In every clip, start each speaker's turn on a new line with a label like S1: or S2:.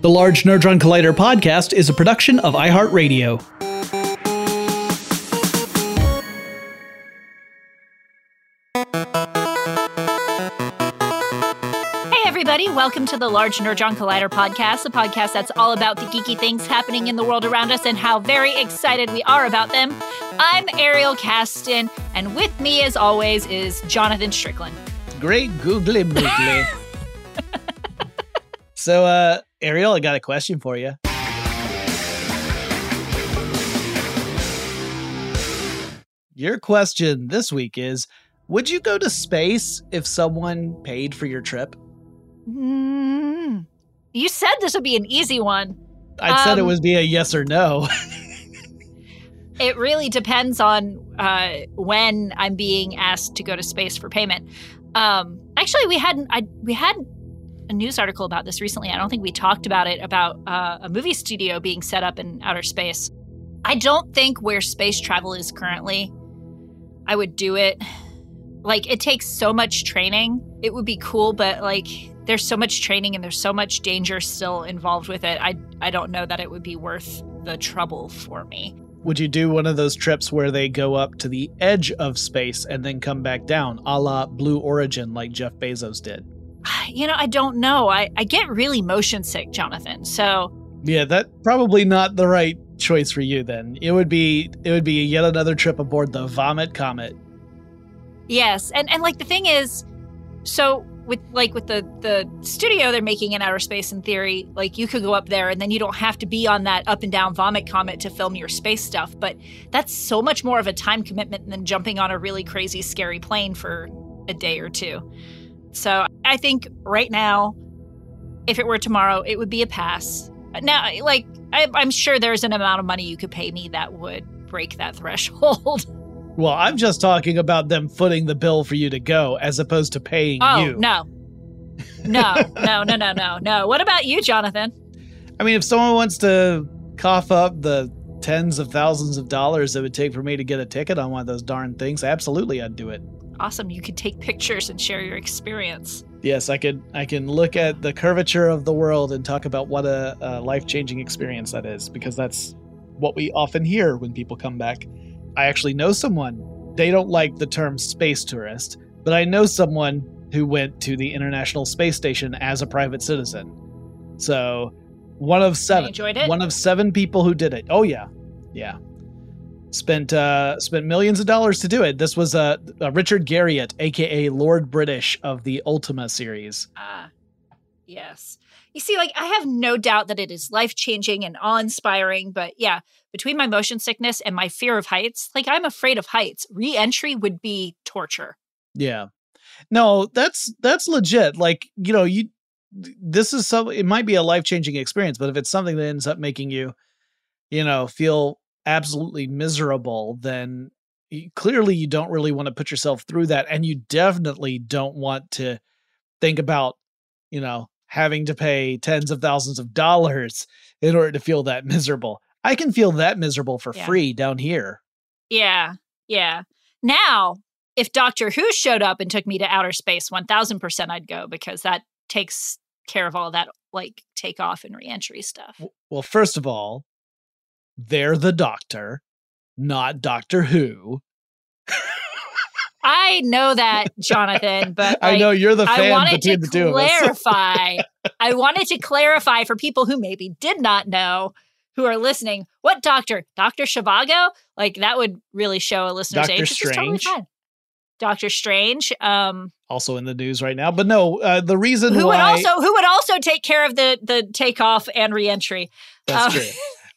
S1: The Large Nerdron Collider podcast is a production of iHeartRadio.
S2: Everybody, welcome to the Large Nerdron Collider podcast, a podcast that's all about the geeky things happening in the world around us and how very excited we are about them. I'm Ariel Casten, and with me, as always, is Jonathan Strickland.
S1: Great googly moogly. so, uh, Ariel, I got a question for you. Your question this week is Would you go to space if someone paid for your trip?
S2: Mm. You said this would be an easy one.
S1: I said it
S2: Um,
S1: would be a yes or no.
S2: It really depends on uh, when I'm being asked to go to space for payment. Um, actually, we hadn't. I we had a news article about this recently. I don't think we talked about it about uh, a movie studio being set up in outer space. I don't think where space travel is currently, I would do it. Like it takes so much training. It would be cool, but like there's so much training and there's so much danger still involved with it. I I don't know that it would be worth the trouble for me.
S1: Would you do one of those trips where they go up to the edge of space and then come back down, a la Blue Origin, like Jeff Bezos did?
S2: You know, I don't know. I, I get really motion sick, Jonathan. So
S1: Yeah, that probably not the right choice for you then. It would be it would be yet another trip aboard the Vomit Comet.
S2: yes, and and like the thing is, so with like with the the studio they're making in outer space in theory, like you could go up there and then you don't have to be on that up and down vomit comet to film your space stuff. But that's so much more of a time commitment than jumping on a really crazy scary plane for a day or two. So I think right now, if it were tomorrow, it would be a pass. Now, like I, I'm sure there's an amount of money you could pay me that would break that threshold.
S1: Well, I'm just talking about them footing the bill for you to go as opposed to paying
S2: Oh
S1: you.
S2: no, no, no, no, no, no, no. What about you, Jonathan?
S1: I mean, if someone wants to cough up the tens of thousands of dollars it would take for me to get a ticket on one of those darn things, absolutely I'd do it.
S2: Awesome. You could take pictures and share your experience.
S1: Yes, I could. I can look at the curvature of the world and talk about what a, a life-changing experience that is, because that's what we often hear when people come back. I actually know someone. They don't like the term space tourist, but I know someone who went to the International Space Station as a private citizen. So one of seven.
S2: enjoyed it?
S1: One of seven people who did it. Oh yeah, yeah. Spent uh spent millions of dollars to do it. This was uh, uh Richard Garriott, aka Lord British of the Ultima series.
S2: Ah, yes. You see, like, I have no doubt that it is life changing and awe inspiring, but yeah, between my motion sickness and my fear of heights, like, I'm afraid of heights. Re entry would be torture.
S1: Yeah. No, that's that's legit. Like, you know, you this is some it might be a life-changing experience, but if it's something that ends up making you, you know, feel absolutely miserable, then clearly you don't really want to put yourself through that and you definitely don't want to think about, you know, having to pay tens of thousands of dollars in order to feel that miserable. I can feel that miserable for
S2: Yeah.
S1: free down here.
S2: Yeah, yeah. Now, if Doctor Who showed up and took me to outer space, 1000% I'd go because that takes care of all that, like, takeoff and re entry stuff.
S1: Well, first of all, they're the doctor, not Doctor Who.
S2: I know that, Jonathan, but
S1: I
S2: like,
S1: know you're the fan I
S2: wanted
S1: between
S2: to
S1: the two of us.
S2: clarify. I wanted to clarify for people who maybe did not know who are listening. What doctor? Doctor Zhivago? Like that would really show a listener's
S1: Doctor
S2: age. totally
S1: Strange.
S2: Doctor Strange, um,
S1: also in the news right now. But no, uh, the reason
S2: who would also who would also take care of the the takeoff and reentry.
S1: that's
S2: uh,
S1: true.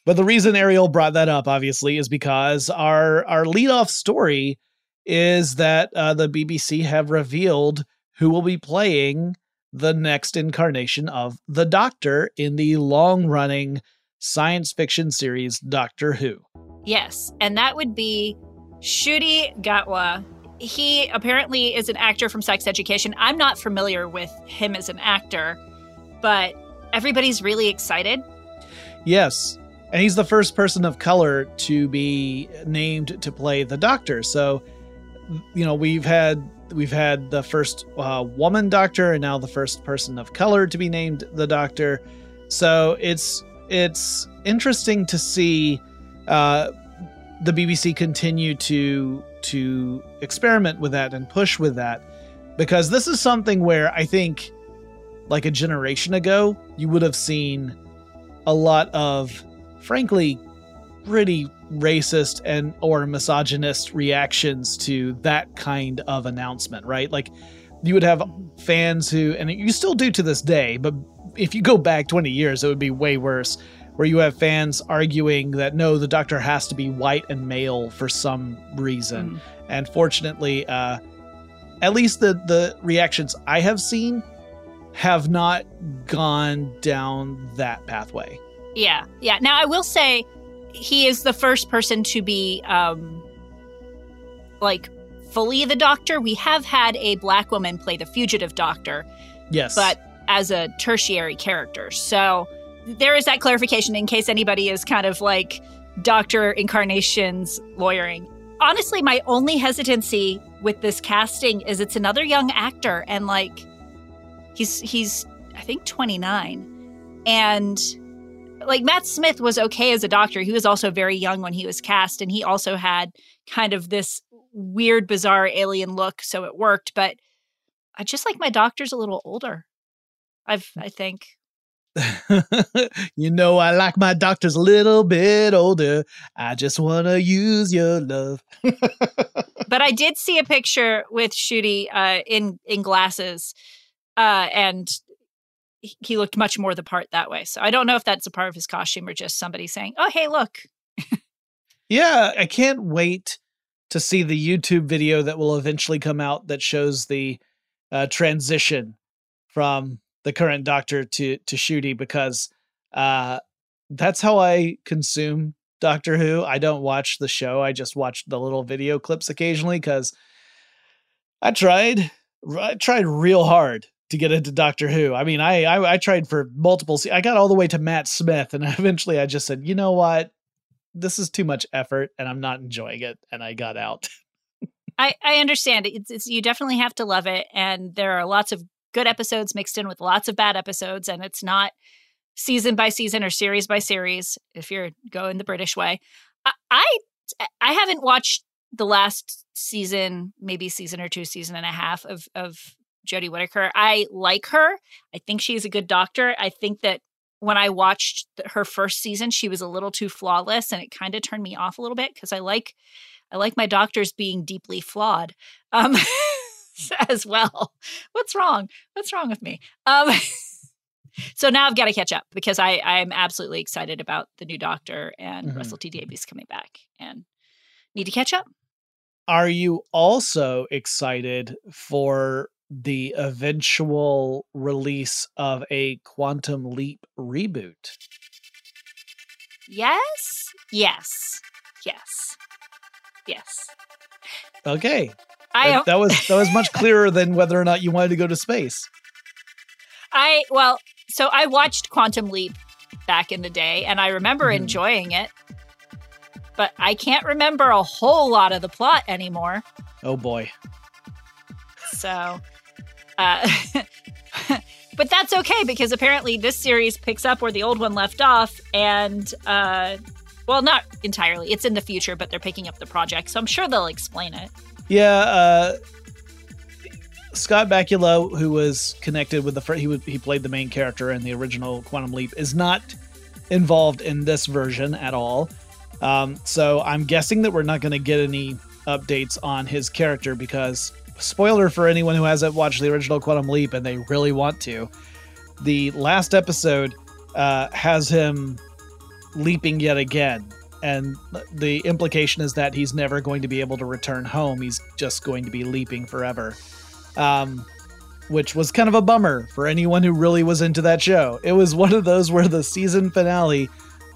S1: But the reason Ariel brought that up, obviously, is because our our leadoff story is that uh, the BBC have revealed who will be playing the next incarnation of the Doctor in the long running science fiction series Doctor Who.
S2: Yes, and that would be Ncuti Gatwa. He apparently is an actor from Sex Education. I'm not familiar with him as an actor, but everybody's really excited.
S1: Yes. And he's the first person of color to be named to play the doctor. So, you know, we've had we've had the first uh, woman doctor and now the first person of color to be named the doctor. So, it's it's interesting to see uh, the BBC continue to to experiment with that and push with that because this is something where I think like a generation ago you would have seen a lot of frankly pretty racist and or misogynist reactions to that kind of announcement right? Like you would have fans who and you still do to this day but if you go back 20 years it would be way worse where you have fans arguing that no the doctor has to be white and male for some reason. And fortunately uh at least the the reactions i have seen have not gone down that pathway.
S2: Yeah, yeah. Now I will say he is the first person to be um like fully the doctor. We have had a black woman play the fugitive doctor,
S1: yes.
S2: But as a tertiary character. So there is that clarification in case anybody is kind of like Doctor Incarnation's lawyering. Honestly, my only hesitancy with this casting is it's another young actor and like he's he's I think 29 and like Matt Smith was okay as a doctor. He was also very young when he was cast and he also had kind of this weird bizarre alien look so it worked, but I just like my doctors a little older. I've I think
S1: you know I like my doctors a little bit older. I just want to use your love.
S2: but I did see a picture with Ncuti uh, in in glasses, uh, and he- he looked much more the part that way. So I don't know if that's a part of his costume or just somebody saying, "Oh, hey, look."
S1: yeah, I can't wait to see the YouTube video that will eventually come out that shows the uh, transition from the current doctor to to Ncuti because uh, that's how I consume Doctor Who. I don't watch the show. I just watch the little video clips occasionally because I tried I tried real hard to get into Doctor Who. I mean, I I, I tried for multiple. Se- I got all the way to Matt Smith, and eventually I just said, you know what, this is too much effort, and I'm not enjoying it, and I got out.
S2: I I understand. It's, it's you definitely have to love it, and there are lots of good episodes mixed in with lots of bad episodes, and it's not season by season or series by series. If you're going the British way, I I, I haven't watched the last season, maybe season or two, season and a half of of Jodie Whittaker. I like her. I think she's a good doctor. I think that when I watched her first season, she was a little too flawless, and it kind of turned me off a little bit because I like I like my doctors being deeply flawed um, as well. What's wrong? What's wrong with me? Um, so now I've got to catch up because I I'm absolutely excited about the new Doctor and mm-hmm. Russell T Davies coming back and need to catch up.
S1: Are you also excited for the eventual release of a Quantum Leap reboot?
S2: Yes. Yes. Yes. Yes.
S1: Okay. I that was that was much clearer than whether or not you wanted to go to space.
S2: I well, so I watched Quantum Leap back in the day and I remember mm. enjoying it. But I can't remember a whole lot of the plot anymore.
S1: Oh boy.
S2: So uh, but that's okay because apparently this series picks up where the old one left off, and uh, well, not entirely. It's in the future, but they're picking up the project, so I'm sure they'll explain it.
S1: Yeah. Uh, Scott Bakula, who was connected with the first, he he played the main character in the original Quantum Leap, is not involved in this version at all. Um, so I'm guessing that we're not going to get any updates on his character because spoiler for anyone who hasn't watched the original Quantum Leap and they really want to. The last episode uh, has him leaping yet again. And the implication is that he's never going to be able to return home. He's just going to be leaping forever. Um, which was kind of a bummer for anyone who really was into that show. It was one of those where the season finale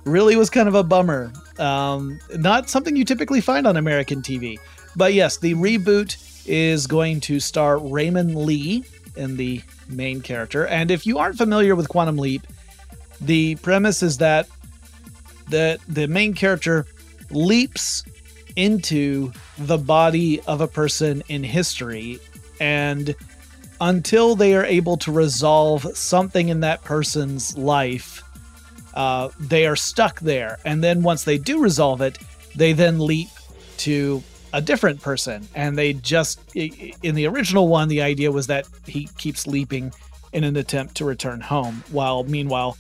S1: really was kind of a bummer. Um, not something you typically find on American TV. But yes, the reboot is going to star Raymond Lee in the main character. And if you aren't familiar with Quantum Leap, the premise is that the the main character leaps into the body of a person in history and until they are able to resolve something in that person's life uh, they are stuck there and then once they do resolve it they then leap to a different person. And they just, in the original one, the idea was that he keeps leaping in an attempt to return home, while meanwhile,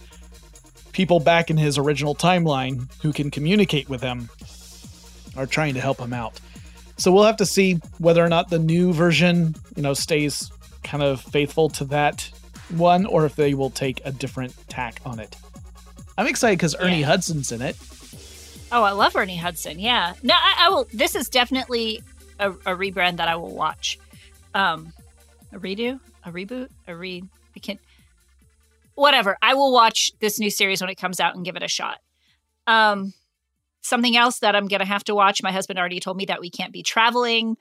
S1: people back in his original timeline who can communicate with him are trying to help him out. So we'll have to see whether or not the new version, you know, stays kind of faithful to that one or if they will take a different tack on it. I'm excited because Ernie yeah. Hudson's in it.
S2: Oh, I love Ernie Hudson. Yeah. No, I, I will. This is definitely a, a, rebrand that I will watch. Um, a redo, a reboot, a re. I can't. Whatever. I will watch this new series when it comes out and give it a shot. Um, something else that I'm gonna have to watch. My husband already told me that we can't be traveling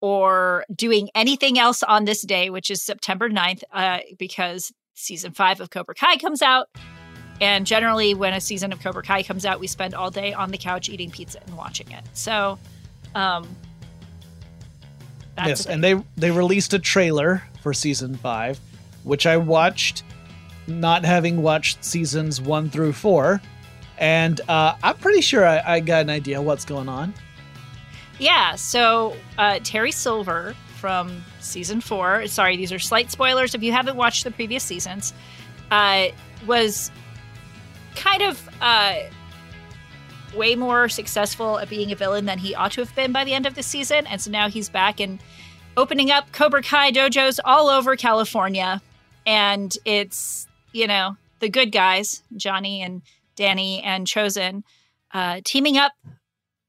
S2: or doing anything else on this day, which is September 9th, uh, because season five of Cobra Kai comes out. And generally, when a season of Cobra Kai comes out, we spend all day on the couch eating pizza and watching it. So, um,
S1: yes, and they they released a trailer for season five, which I watched, not having watched seasons one through four, and uh, I'm pretty sure I, I got an idea what's going on.
S2: Yeah, so uh, Terry Silver from season four. Sorry, these are slight spoilers if you haven't watched the previous seasons. Uh, was kind of uh, way more successful at being a villain than he ought to have been by the end of the season. And so now he's back and opening up Cobra Kai dojos all over California. And it's, you know, the good guys, Johnny and Danny and Chozen, uh, teaming up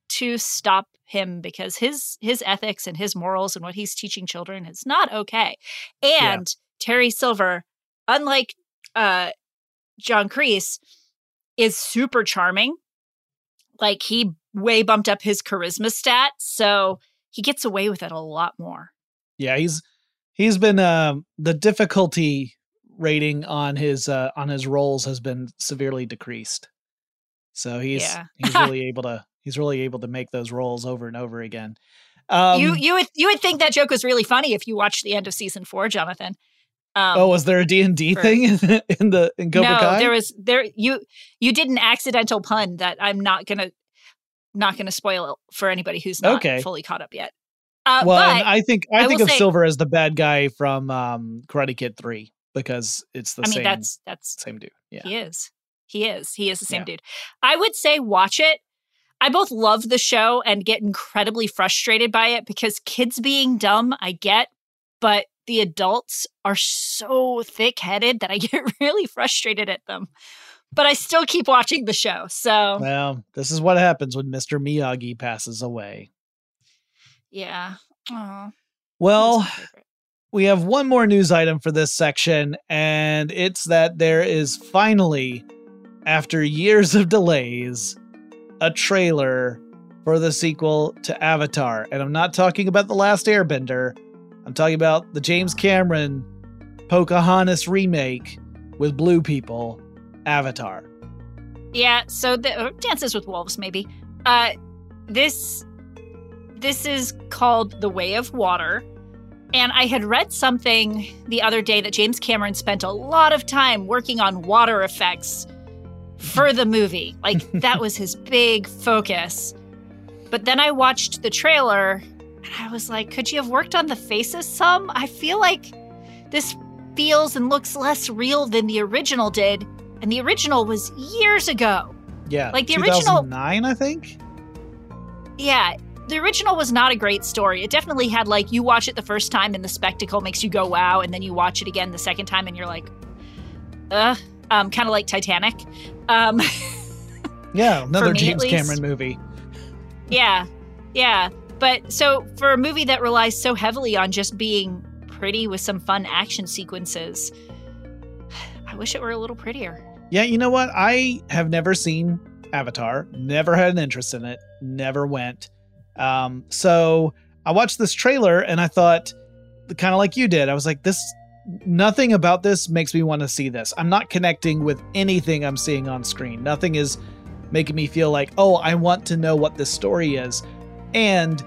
S2: to stop him because his his ethics and his morals and what he's teaching children is not okay. And yeah. Terry Silver, unlike uh, John Kreese, is super charming. Like he way bumped up his charisma stat, so he gets away with it a lot more.
S1: Yeah, he's he's been uh, the difficulty rating on his uh, on his roles has been severely decreased. So he's yeah. he's really able to he's really able to make those roles over and over again.
S2: Um, you you would you would think that joke was really funny if you watched the end of season four, Jonathan.
S1: Um, oh, was there a D and D thing in the in Cobra
S2: no,
S1: Kai?
S2: there was there you you did an accidental pun that I'm not gonna not gonna spoil for anybody who's not okay. fully caught up yet.
S1: Uh, well, I think I, I think of say, Silver as the bad guy from um, Karate Kid Three. Because it's the
S2: I mean,
S1: same
S2: that's that's
S1: same dude. Yeah.
S2: he is. He is. He is the same
S1: Yeah.
S2: dude. I would say watch it. I both love the show and get incredibly frustrated by it because kids being dumb, I get, but the adults are so thick headed that I get really frustrated at them. But I still keep watching the show. So,
S1: Well, this is what happens when Mr. Miyagi passes away.
S2: yeah. Aw, he was
S1: Well. We have one more news item for this section, and it's that there is finally, after years of delays, a trailer for the sequel to Avatar. And I'm not talking about The Last Airbender, I'm talking about the James Cameron Pocahontas remake with blue people, Avatar.
S2: Yeah, so the Dances with Wolves maybe. Uh this this is called The Way of Water. And I had read something the other day that James Cameron spent a lot of time working on water effects for the movie. Like that was his big focus. But then I watched the trailer and I was like, could you have worked on the faces some? I feel like this feels and looks less real than the original did. And the original was years ago.
S1: Yeah.
S2: Like the original-
S1: 2009, I think.
S2: Yeah, the original was not a great story. It definitely had like you watch it the first time and the spectacle makes you go wow, and then you watch it again the second time and you're like, uh, um, kind of like Titanic. Um,
S1: Yeah, another
S2: me,
S1: James. Cameron movie.
S2: yeah, yeah. But so for a movie that relies so heavily on just being pretty with some fun action sequences, I wish it were a little prettier.
S1: Yeah, you know what? I have never seen Avatar, never had an interest in it, never went. Um, so I watched this trailer and I thought, kind of like you did, I was like, this, nothing about this makes me want to see this. I'm not connecting with anything I'm seeing on screen. Nothing is making me feel like, oh, I want to know what this story is. And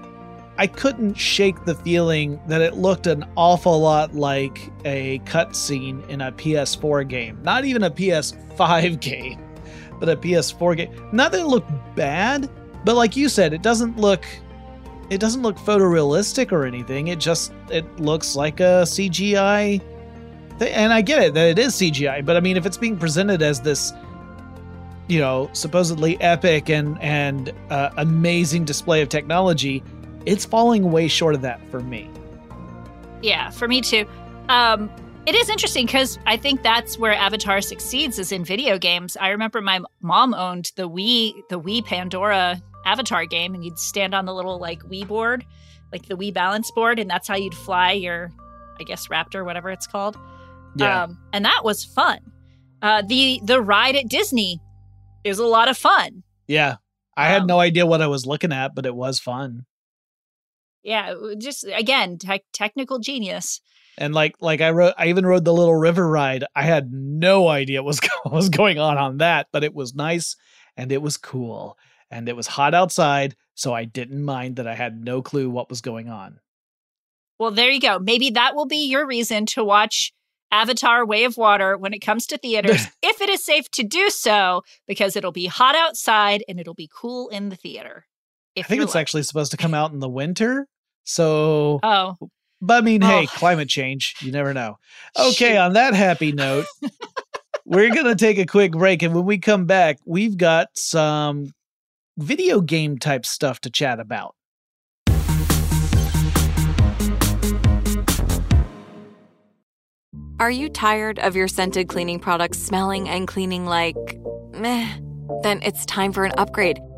S1: I couldn't shake the feeling that it looked an awful lot like a cutscene in a PS4 game. Not even a PS5 game, but a PS4 game. Not that it looked bad, but like you said, it doesn't look it doesn't look photorealistic or anything. It just it looks like a CGI. And I get it that it is CGI, but I mean if it's being presented as this you know, supposedly epic and and uh, amazing display of technology, it's falling way short of that for me.
S2: Yeah, for me too. Um, it is interesting because I think that's where Avatar succeeds is in video games. I remember my mom owned the Wii, the Wii Pandora Avatar game, and you'd stand on the little like Wii board, like the Wii balance board, and that's how you'd fly your, I guess, Raptor, whatever it's called. Um, and that was fun. Uh, the the ride at Disney is a lot of fun.
S1: yeah. I had
S2: Um,
S1: no idea what I was looking at, but it was fun.
S2: Yeah, just again, tech technical genius.
S1: And like like I wrote, I even rode the little river ride. I had no idea what was what was going on on that, but it was nice and it was cool and it was hot outside, so I didn't mind that I had no clue what was going on.
S2: Well, there you go. Maybe that will be your reason to watch Avatar Way of Water when it comes to theaters, if it is safe to do so, because it'll be hot outside and it'll be cool in the theater.
S1: I think it's
S2: lucky.
S1: actually supposed to come out in the winter. So,
S2: Oh,
S1: but I mean, hey,
S2: Oh.
S1: climate change, you never know. Okay,
S2: shoot.
S1: on that happy note, we're going to take a quick break. And when we come back, we've got some video game type stuff to chat about.
S3: Are you tired of your scented cleaning products smelling and cleaning like meh? Then it's time for an upgrade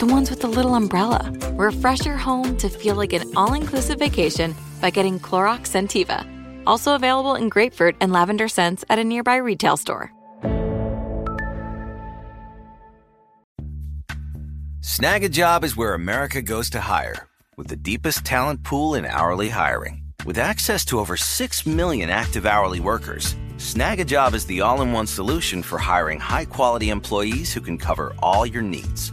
S3: The ones with the little umbrella. Refresh your home to feel like an all inclusive vacation by getting Clorox Sentiva. Also available in grapefruit and lavender scents at a nearby retail store.
S4: Snagajob is where America goes to hire, with the deepest talent pool in hourly hiring. With access to over 6 million active hourly workers, Snagajob is the all in one solution for hiring high quality employees who can cover all your needs.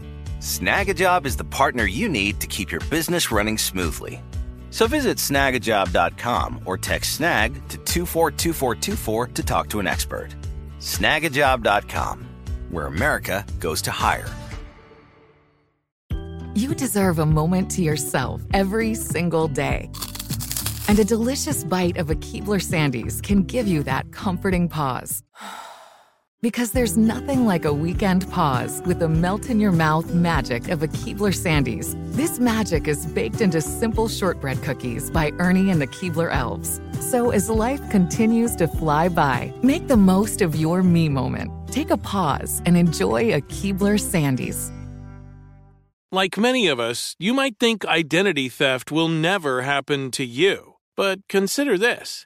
S4: Snagajob is the partner you need to keep your business running smoothly. So visit snagajob.com or text snag to 242424 to talk to an expert. Snagajob.com, where America goes to hire.
S5: You deserve a moment to yourself every single day. And a delicious bite of a Keebler Sandies can give you that comforting pause. Because there's nothing like a weekend pause with the melt in your mouth magic of a Keebler Sandies. This magic is baked into simple shortbread cookies by Ernie and the Keebler Elves. So as life continues to fly by, make the most of your me moment. Take a pause and enjoy a Keebler Sandies.
S6: Like many of us, you might think identity theft will never happen to you. But consider this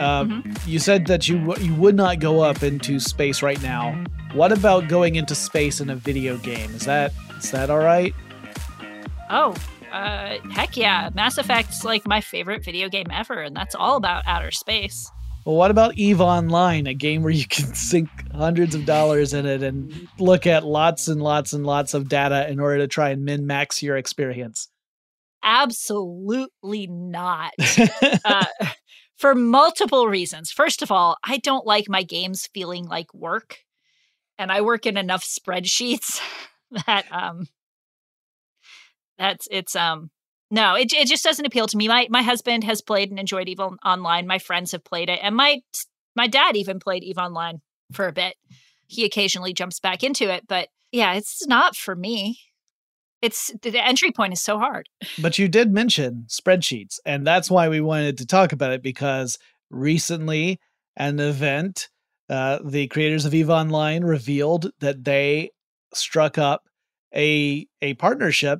S1: uh, you said that you you would not go up into space right now. What about going into space in a video game? Is that is that all right?
S2: Oh, uh, heck yeah. Mass Effect's like my favorite video game ever, and that's all about outer space.
S1: Well, what about Eve Online, a game where you can sink hundreds of dollars in it and look at lots and lots and lots of data in order to try and min max your experience?
S2: Absolutely not. uh, for multiple reasons. First of all, I don't like my games feeling like work, and I work in enough spreadsheets that um that's it's um no, it it just doesn't appeal to me. My my husband has played and enjoyed Eve Online. My friends have played it, and my my dad even played Eve Online for a bit. He occasionally jumps back into it, but yeah, it's not for me. It's the entry point is so hard.
S1: But you did mention spreadsheets, and that's why we wanted to talk about it because recently an event, uh, the creators of Eve Online revealed that they struck up a a partnership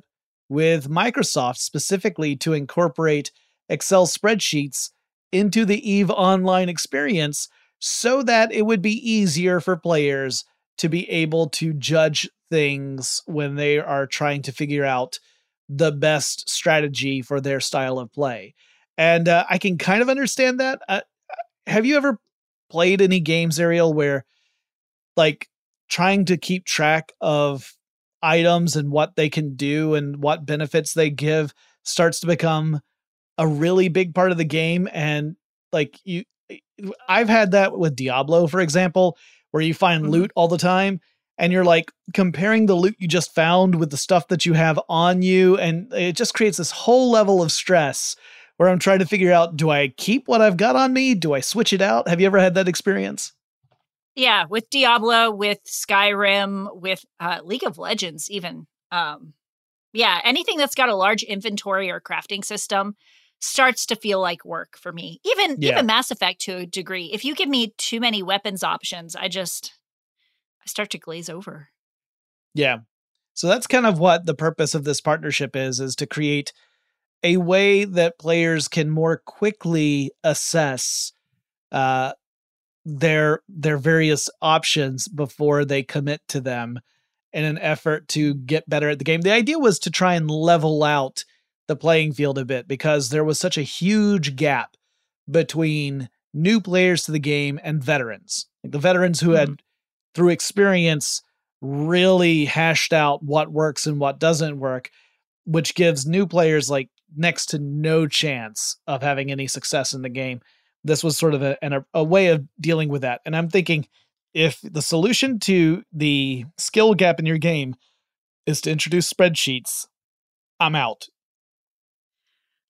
S1: with Microsoft specifically to incorporate Excel spreadsheets into the Eve Online experience so that it would be easier for players to be able to judge things when they are trying to figure out the best strategy for their style of play. And uh, I can kind of understand that. Uh, have you ever played any games, Ariel, where like trying to keep track of items and what they can do and what benefits they give starts to become a really big part of the game and like you I've had that with Diablo for example where you find
S2: Mhm.
S1: loot all the time and you're like comparing the loot you just found with the stuff that you have on you and it just creates this whole level of stress where I'm trying to figure out do I keep what I've got on me do I switch it out have you ever had that experience
S2: Yeah, with Diablo, with Skyrim, with uh, League of Legends, even. Um, yeah, anything that's got a large inventory or crafting system starts to feel like work for me. Even
S1: Yeah.
S2: even Mass Effect to a degree. If you give me too many weapons options, I just I start to glaze over.
S1: Yeah. So that's kind of what the purpose of this partnership is is to create a way that players can more quickly assess uh, their their various options before they commit to them in an effort to get better at the game. The idea was to try and level out the playing field a bit because there was such a huge gap between new players to the game and veterans. Like the veterans who had through experience really hashed out what works and what doesn't work, which gives new players like next to no chance of having any success in the game. This was sort of a, a, a way of dealing with that. And I'm thinking if the solution to the skill gap in your game is to introduce spreadsheets, I'm out.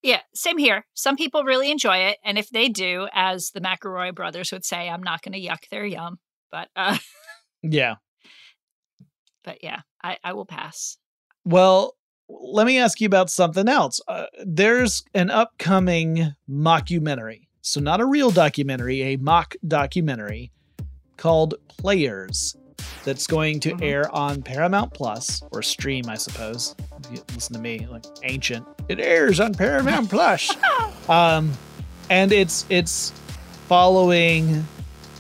S2: Yeah, same here. Some people really enjoy it, and if they do, as the McElroy brothers would say, I'm not going to yuck their yum. But uh,
S1: yeah,
S2: but yeah, I, I will pass.
S1: Well, let me ask you about something else. Uh, there's an upcoming mockumentary, so not a real documentary, a mock documentary called Players that's going to mm-hmm. air on Paramount Plus or stream, I suppose. listen to me, like ancient. It airs on Paramount Plus. Um, and it's it's following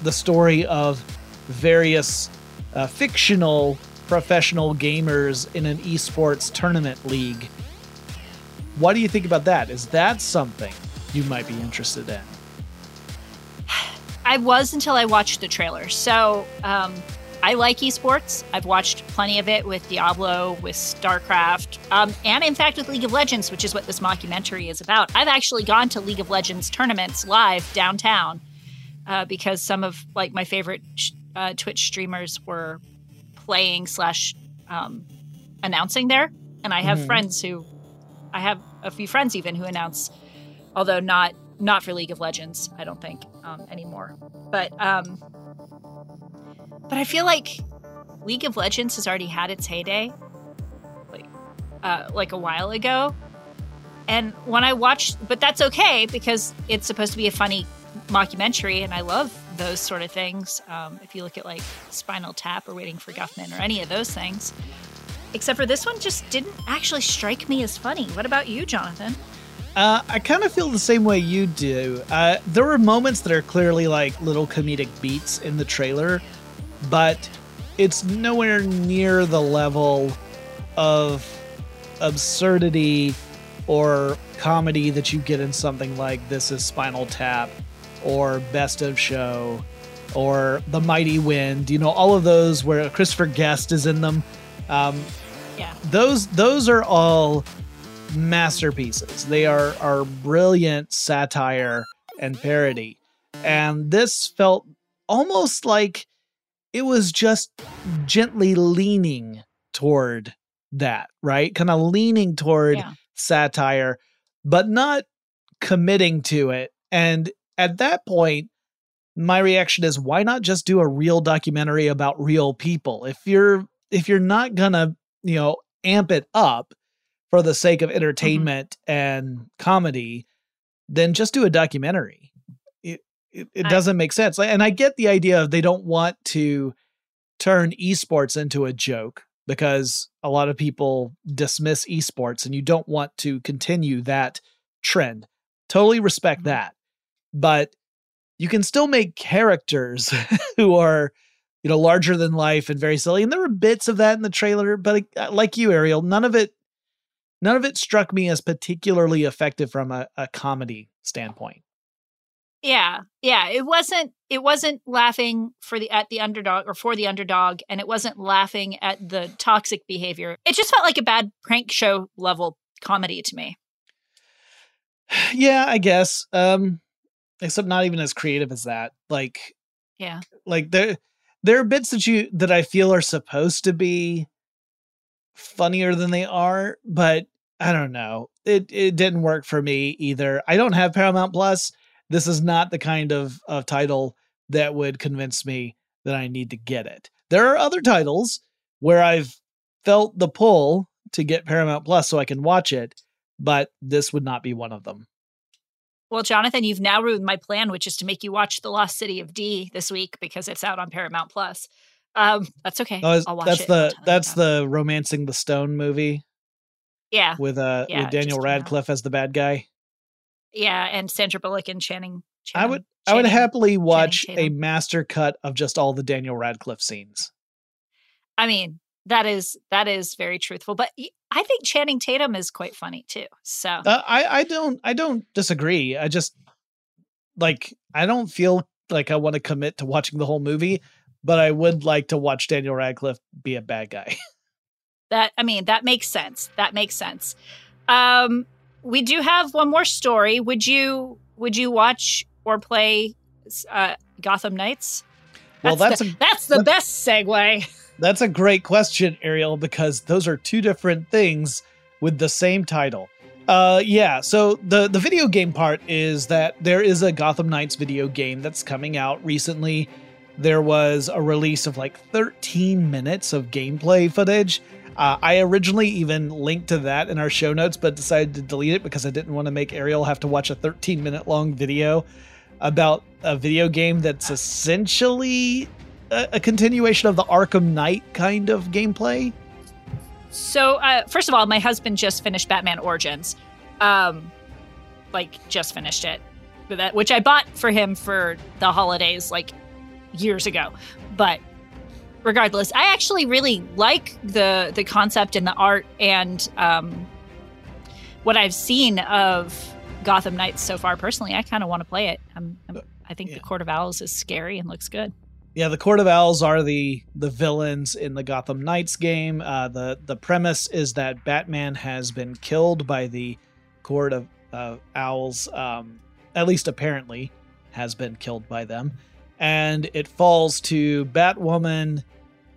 S1: the story of various uh, fictional professional gamers in an esports tournament league. What do you think about that? Is that something you might be interested in?
S2: I was until I watched the trailer. So um, I like esports. I've watched plenty of it with Diablo, with StarCraft, um, and in fact with League of Legends, which is what this mockumentary is about. I've actually gone to League of Legends tournaments live downtown uh, because some of like my favorite uh, Twitch streamers were playing slash um, announcing there, and I have mm-hmm. friends who, I have a few friends even who announce, although not not for League of Legends, I don't think um, anymore, but. Um, but I feel like League of Legends has already had its heyday, like, uh, like a while ago. And when I watched, but that's okay because it's supposed to be a funny mockumentary, and I love those sort of things. Um, if you look at like Spinal Tap or Waiting for Guffman or any of those things, except for this one, just didn't actually strike me as funny. What about you, Jonathan?
S1: Uh, I kind of feel the same way you do. Uh, there were moments that are clearly like little comedic beats in the trailer but it's nowhere near the level of absurdity or comedy that you get in something like This is Spinal Tap or Best of Show or The Mighty Wind. You know, all of those where Christopher Guest is in them. Um,
S2: yeah.
S1: Those those are all masterpieces. They are are brilliant satire and parody. And this felt almost like it was just gently leaning toward that, right? Kind of leaning toward yeah. satire, but not committing to it. And at that point, my reaction is why not just do a real documentary about real people? If you're if you're not gonna, you know, amp it up for the sake of mm-hmm. entertainment mm-hmm. and comedy, then just do a documentary it, it doesn't make sense. And I get the idea of they don't want to turn esports into a joke because a lot of people dismiss esports and you don't want to continue that trend. Totally respect mm-hmm. that. But you can still make characters who are you know larger than life and very silly and there were bits of that in the trailer but uh, like you ariel none of it none of it struck me as particularly effective from a, a comedy standpoint
S2: yeah. Yeah, it wasn't it wasn't laughing for the at the underdog or for the underdog and it wasn't laughing at the toxic behavior. It just felt like a bad prank show level comedy to me.
S1: Yeah, I guess. Um except not even as creative as that. Like
S2: Yeah.
S1: Like there there are bits that you that I feel are supposed to be funnier than they are, but I don't know. It it didn't work for me either. I don't have Paramount Plus this is not the kind of, of title that would convince me that I need to get it. There are other titles where I've felt the pull to get Paramount Plus so I can watch it, but this would not be one of them.
S2: Well, Jonathan, you've now ruined my plan, which is to make you watch The Lost City of D this week because it's out on Paramount Plus. Um, that's okay.
S1: Oh,
S2: I'll watch
S1: that's
S2: it.
S1: the that's the romancing the stone movie
S2: yeah,
S1: with uh
S2: Yeah,
S1: with Daniel. Radcliffe as the bad guy.
S2: yeah, and Sandra Bullock and Channing.
S1: I
S2: Channing-
S1: would I would happily watch a master cut of just all the Daniel Radcliffe scenes.
S2: I mean, that is that is very truthful, but I think Channing Tatum is quite funny too. So
S1: Uh, I I don't I don't disagree. I just like I don't feel like I want to commit to watching the whole movie, but I would like to watch Daniel Radcliffe be a bad guy.
S2: that I mean that makes sense. That makes sense. Um, we do have one more story. Would you would you watch or play uh, Gotham Knights?
S1: well, that's
S2: the,
S1: a
S2: that's the
S1: that's-
S2: best segue.
S1: That's a great question, Ariel, because those are two different things with the same title. Uh yeah, so the the video game part is that there is a Gotham Knights video game that's coming out recently. There was a release of like 13 minutes of gameplay footage. Uh, I originally even linked to that in our show notes, but decided to delete it because I didn't want to make Ariel have to watch a 13 minute long video about a video game that's essentially a, a continuation of the Arkham Knight kind of gameplay.
S2: So, uh, first of all, my husband just finished Batman Origins, um, like just finished it, that, which I bought for him for the holidays, like years ago. But regardless, I actually really like the the concept and the art and um, what I've seen of Gotham Knights so far. Personally, I kind of want to play it. I'm, I'm, I think
S1: Yeah.
S2: the Court of Owls is scary and looks good.
S1: Yeah, the Court of Owls are the the villains in the Gotham Knights game. Uh, the the premise is that Batman has been killed by the Court of uh, Owls. Um, at least apparently, has been killed by them, and it falls to Batwoman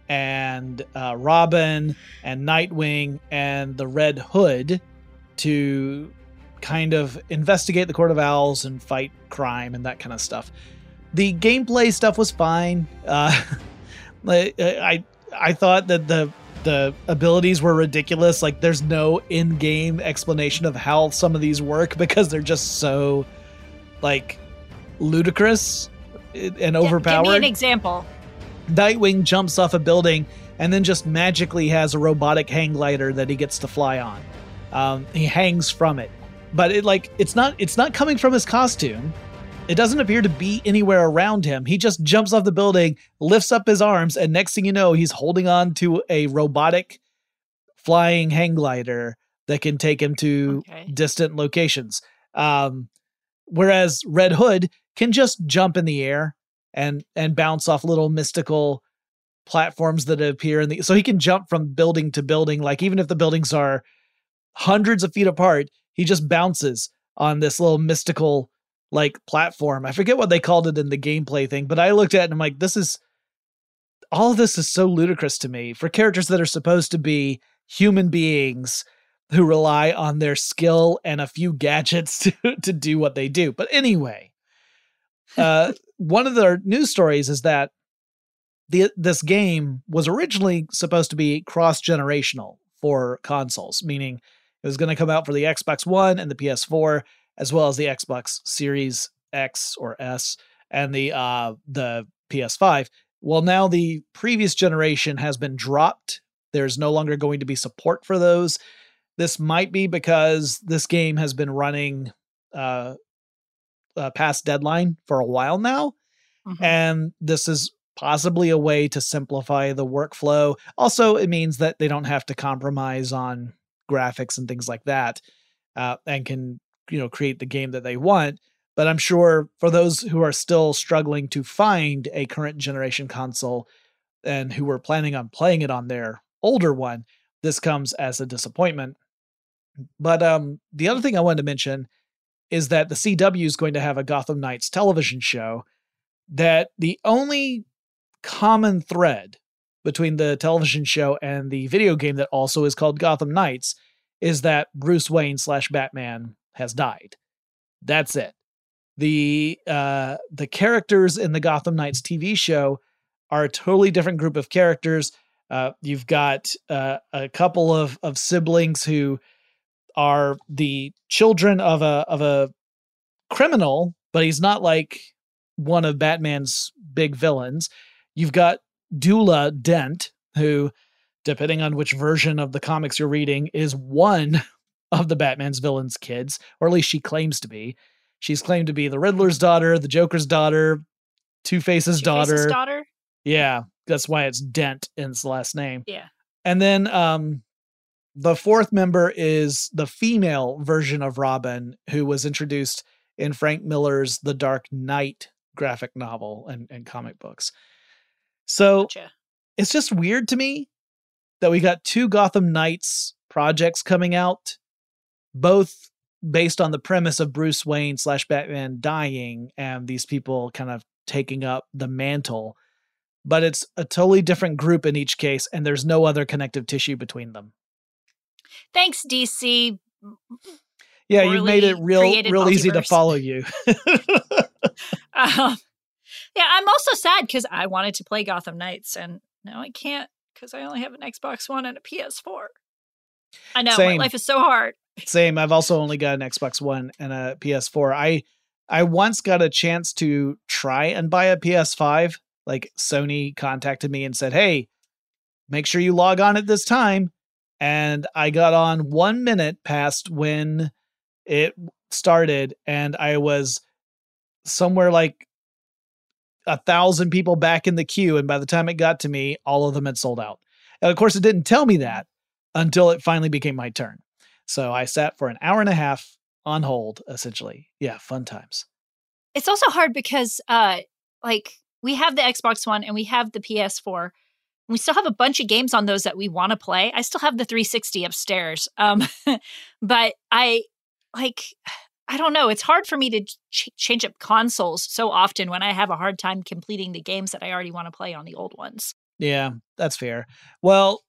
S1: and uh, Robin and Nightwing and the Red Hood to kind of investigate the Court of Owls and fight crime and that kind of stuff the gameplay stuff was fine. Uh, I I- I thought that the the abilities were ridiculous. Like there's no in-game explanation of how some of these work because they're just so like ludicrous and
S2: overpowered. Give me an example.
S1: Nightwing jumps off a building and then just magically has a robotic hang glider that he gets to fly on. Um, he hangs from it, but it like it's not it's not coming from his costume. It doesn't appear to be anywhere around him. He just jumps off the building, lifts up his arms, and next thing you know, he's holding on to a robotic flying hang glider that can take him to
S2: Okay.
S1: distant locations. Um, whereas Red Hood can just jump in the air and and bounce off little mystical platforms that appear in the so he can jump from building to building like even if the buildings are hundreds of feet apart he just bounces on this little mystical like platform. I forget what they called it in the gameplay thing but i looked at it and i'm like this is all this is so ludicrous to me for characters that are supposed to be human beings who rely on their skill and a few gadgets to, to do what they do. But anyway uh, one of the news stories is that the this game was originally supposed to be cross generational for consoles, meaning it was going to come out for the Xbox One and the PS4, as well as the Xbox Series X or S and the uh, the PS5. Well, now the previous generation has been dropped. There's no longer going to be support for those. This might be because this game has been running uh, uh, past deadline for a while now
S2: Mhm.
S1: and this is possibly a way to simplify the workflow. Also, it means that they don't have to compromise on graphics and things like that, uh, and can you know create the game that they want. But I'm sure for those who are still struggling to find a current generation console and who were planning on playing it on their older one, this comes as a disappointment. But um, the other thing I wanted to mention is that the CW is going to have a Gotham Knights television show that the only common thread between the television show and the video game that also is called Gotham Knights is that Bruce Wayne slash Batman has died. That's it. The uh, the characters in the Gotham Knights TV show are a totally different group of characters. Uh, you've got uh, a couple of of siblings who are the children of a of a criminal, but he's not like one of Batman's big villains. You've got Duela Dent, who, depending on which version of the comics you're reading, is one of the Batman's villains' kids, or at least she claims to be. She's claimed to be the Riddler's daughter, the Joker's daughter, Two Face's daughter.
S2: daughter.
S1: Yeah, that's why it's Dent in its last name.
S2: Yeah.
S1: And then um the fourth member is the female version of Robin who was introduced in Frank Miller's The Dark Knight graphic novel and, and comic books. So
S2: Gotcha.
S1: it's just weird to me that we got two Gotham Knights projects coming out, both based on the premise of Bruce Wayne slash Batman dying and these people kind of taking up the mantle. But it's a totally different group in each case, and there's no other connective tissue between them.
S2: Thanks, DC.
S1: Yeah, you've made it real, real easy to follow you.
S2: Um, yeah, I'm also sad because I wanted to play Gotham Knights, and now I can't because I only have an Xbox One and a PS4. I know
S1: Same.
S2: my life is so hard.
S1: Same. I've also only got an Xbox One and a PS4. I I once got a chance to try and buy a PS5. Like Sony contacted me and said, "Hey, make sure you log on at this time." And I got on 1 minute past when it started and I was somewhere like a thousand people back in the queue and by the time it got to me all of them had sold out and of course it didn't tell me that until it finally became my turn so I sat for an hour and a half on hold, essentially. Yeah, fun times.
S2: It's also hard because, uh, like, we have the Xbox One and we have the PS4. and We still have a bunch of games on those that we want to play. I still have the 360 upstairs. Um, but I like, I don't know. It's hard for me to ch- change up consoles so often when I have a hard time completing the games that I already want to play on the old ones.
S1: Yeah, that's fair. Well,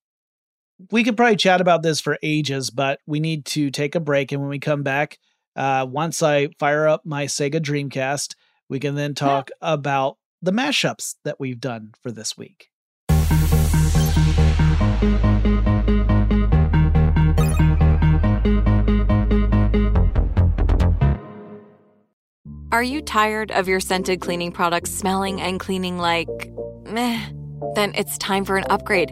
S1: we could probably chat about this for ages, but we need to take a break. And when we come back, uh, once I fire up my Sega Dreamcast, we can then talk about the mashups that we've done for this week.
S3: Are you tired of your scented cleaning products smelling and cleaning like meh? Then it's time for an upgrade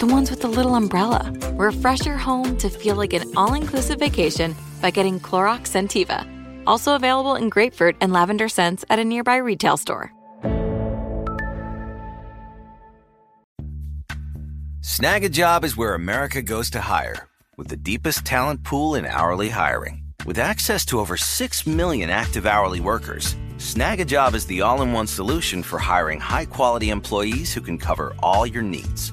S3: The ones with the little umbrella. Refresh your home to feel like an all inclusive vacation by getting Clorox Scentiva. Also available in grapefruit and lavender scents at a nearby retail store.
S4: Snagajob is where America goes to hire, with the deepest talent pool in hourly hiring. With access to over 6 million active hourly workers, Snagajob is the all in one solution for hiring high quality employees who can cover all your needs.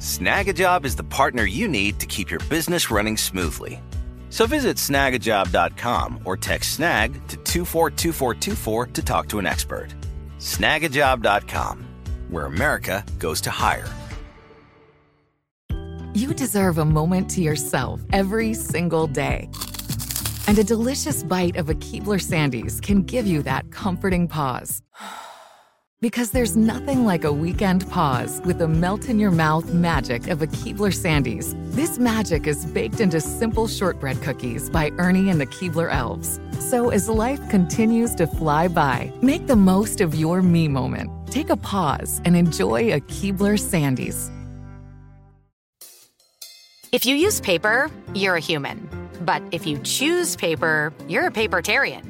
S4: Snagajob is the partner you need to keep your business running smoothly. So visit snagajob.com or text snag to 242424 to talk to an expert. Snagajob.com, where America goes to hire.
S5: You deserve a moment to yourself every single day. And a delicious bite of a Keebler Sandies can give you that comforting pause. Because there's nothing like a weekend pause with the melt in your mouth magic of a Keebler Sandies. This magic is baked into simple shortbread cookies by Ernie and the Keebler Elves. So as life continues to fly by, make the most of your me moment. Take a pause and enjoy a Keebler Sandies.
S7: If you use paper, you're a human. But if you choose paper, you're a papertarian.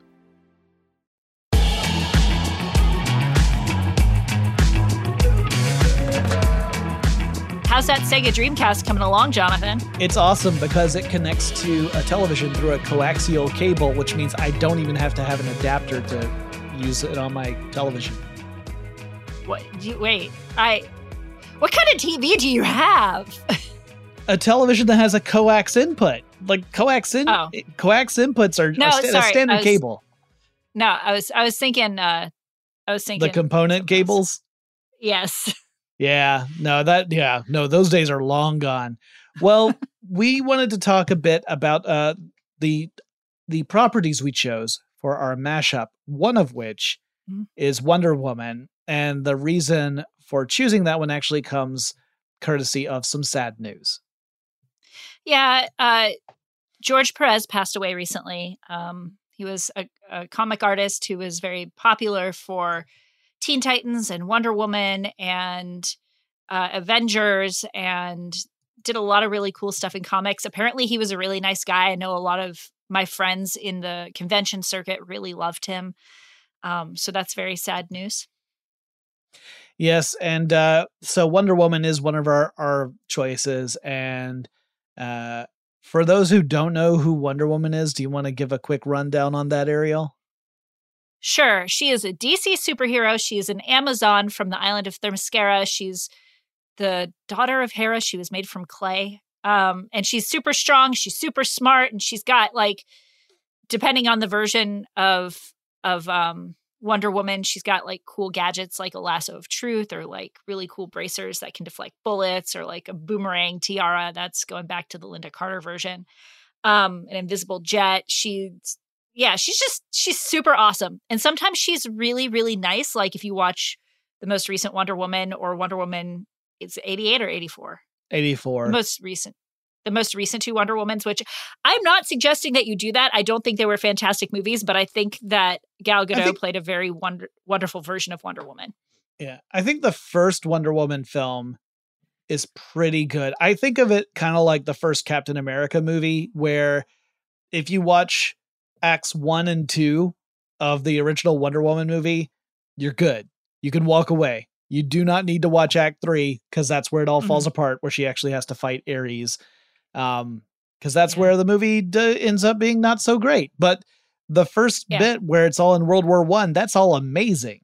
S2: How's that Sega Dreamcast coming along, Jonathan?
S1: It's awesome because it connects to a television through a coaxial cable, which means I don't even have to have an adapter to use it on my television.
S2: What? You, wait, I. What kind of TV do you have?
S1: a television that has a coax input. Like coax in
S2: Oh.
S1: coax inputs are
S2: No,
S1: a, sta-
S2: sorry,
S1: standard
S2: was-
S1: cable.
S2: no, I was I was thinking. uh I was thinking
S1: The component cables.
S2: Yes.
S1: Yeah, no, that yeah, no, those days are long gone. Well, we wanted to talk a bit about uh the the properties we chose for our mashup, one of which
S2: Mhm.
S1: is Wonder Woman, and the reason for choosing that one actually comes courtesy of some sad news.
S2: Yeah, uh, George Perez passed away recently. Um, he was a, a comic artist who was very popular for Teen Titans and Wonder Woman and uh, Avengers and did a lot of really cool stuff in comics. Apparently, he was a really nice guy. I know a lot of my friends in the convention circuit really loved him. Um, so that's very sad news.
S1: Yes, and uh, so Wonder Woman is one of our our choices. And uh, for those who don't know who Wonder Woman is, do you want to give a quick rundown on that, Ariel?
S2: Sure, she is a DC superhero. She is an Amazon from the island of Themyscira. She's the daughter of Hera. She was made from clay. Um, and she's super strong. She's super smart, and she's got like, depending on the version of of um, Wonder Woman, she's got like cool gadgets like a lasso of truth, or like really cool bracers that can deflect bullets, or like a boomerang tiara. That's going back to the Lynda Carter version. Um, an invisible jet. She's yeah, she's just she's super awesome. And sometimes she's really really nice. Like if you watch the most recent Wonder Woman or Wonder Woman, it's 88 or 84.
S1: Eighty four.
S2: The most recent. The most recent two Wonder Womans, which I'm not suggesting that you do that. I don't think they were fantastic movies, but I think that Gal Gadot
S1: think-
S2: played a very wonder, wonderful version of Wonder Woman.
S1: Yeah, I think the first Wonder Woman film is pretty good. I think of it kind of like the first Captain America movie, where if you watch acts one and two of the original Wonder Woman movie, you're good. You can walk away. You do not need to watch Act three because that's where it all falls apart, where she actually has to fight Ares. Um, because that's
S2: Yeah.
S1: where the movie d- ends up being not so great. But the first
S2: Yeah.
S1: bit where it's all in World War One, that's all amazing.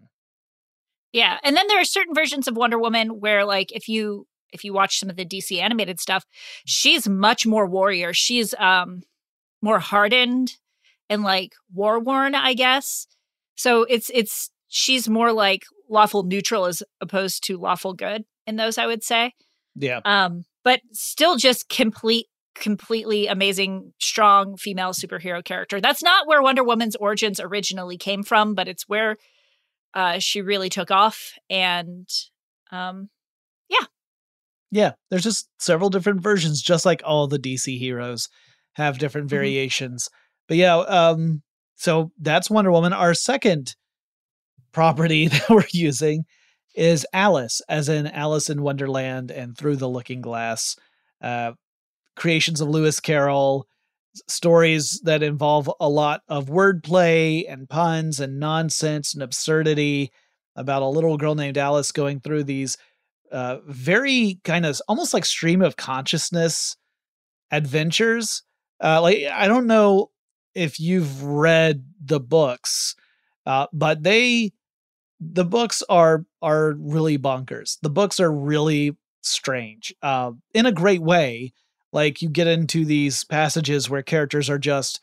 S2: Yeah, and then there are certain versions of Wonder Woman where, like, if you if you watch some of the DC animated stuff, she's much more warrior. She's um more hardened and like war worn, I guess. So it's it's she's more like lawful neutral as opposed to lawful good in those, I would say.
S1: Yeah.
S2: Um, but still just complete completely amazing strong female superhero character that's not where wonder woman's origins originally came from but it's where uh she really took off and um
S1: Yeah, Yeah, there's just several different versions, just like all the DC heroes have different
S2: Mhm.
S1: variations. But yeah, um, so that's Wonder Woman. Our second property that we're using is Alice, as in Alice in Wonderland and Through the Looking Glass. Uh, creations of Lewis Carroll, stories that involve a lot of wordplay and puns and nonsense and absurdity about a little girl named Alice going through these uh, very kind of almost like stream of consciousness adventures. Uh, like I don't know if you've read the books, uh, but they the books are are really bonkers. The books are really strange uh, in a great way. Like you get into these passages where characters are just